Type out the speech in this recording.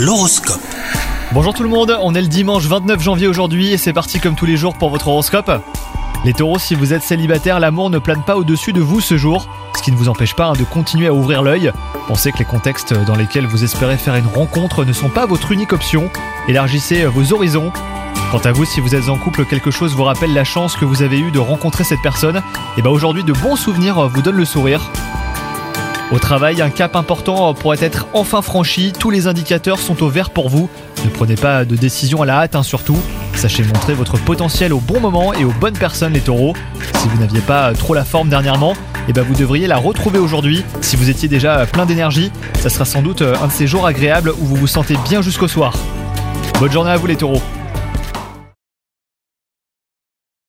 L'horoscope. Bonjour tout le monde, on est le dimanche 29 janvier aujourd'hui et c'est parti comme tous les jours pour votre horoscope. Les taureaux, si vous êtes célibataire, l'amour ne plane pas au-dessus de vous ce jour, ce qui ne vous empêche pas hein, de continuer à ouvrir l'œil. Pensez que les contextes dans lesquels vous espérez faire une rencontre ne sont pas votre unique option. Élargissez vos horizons. Quant à vous, si vous êtes en couple, quelque chose vous rappelle la chance que vous avez eue de rencontrer cette personne, et bah aujourd'hui de bons souvenirs vous donnent le sourire. Au travail, un cap important pourrait être enfin franchi, tous les indicateurs sont au vert pour vous. Ne prenez pas de décision à la hâte hein, surtout. Sachez montrer votre potentiel au bon moment et aux bonnes personnes les taureaux. Si vous n'aviez pas trop la forme dernièrement, eh ben vous devriez la retrouver aujourd'hui. Si vous étiez déjà plein d'énergie, ça sera sans doute un de ces jours agréables où vous vous sentez bien jusqu'au soir. Bonne journée à vous les taureaux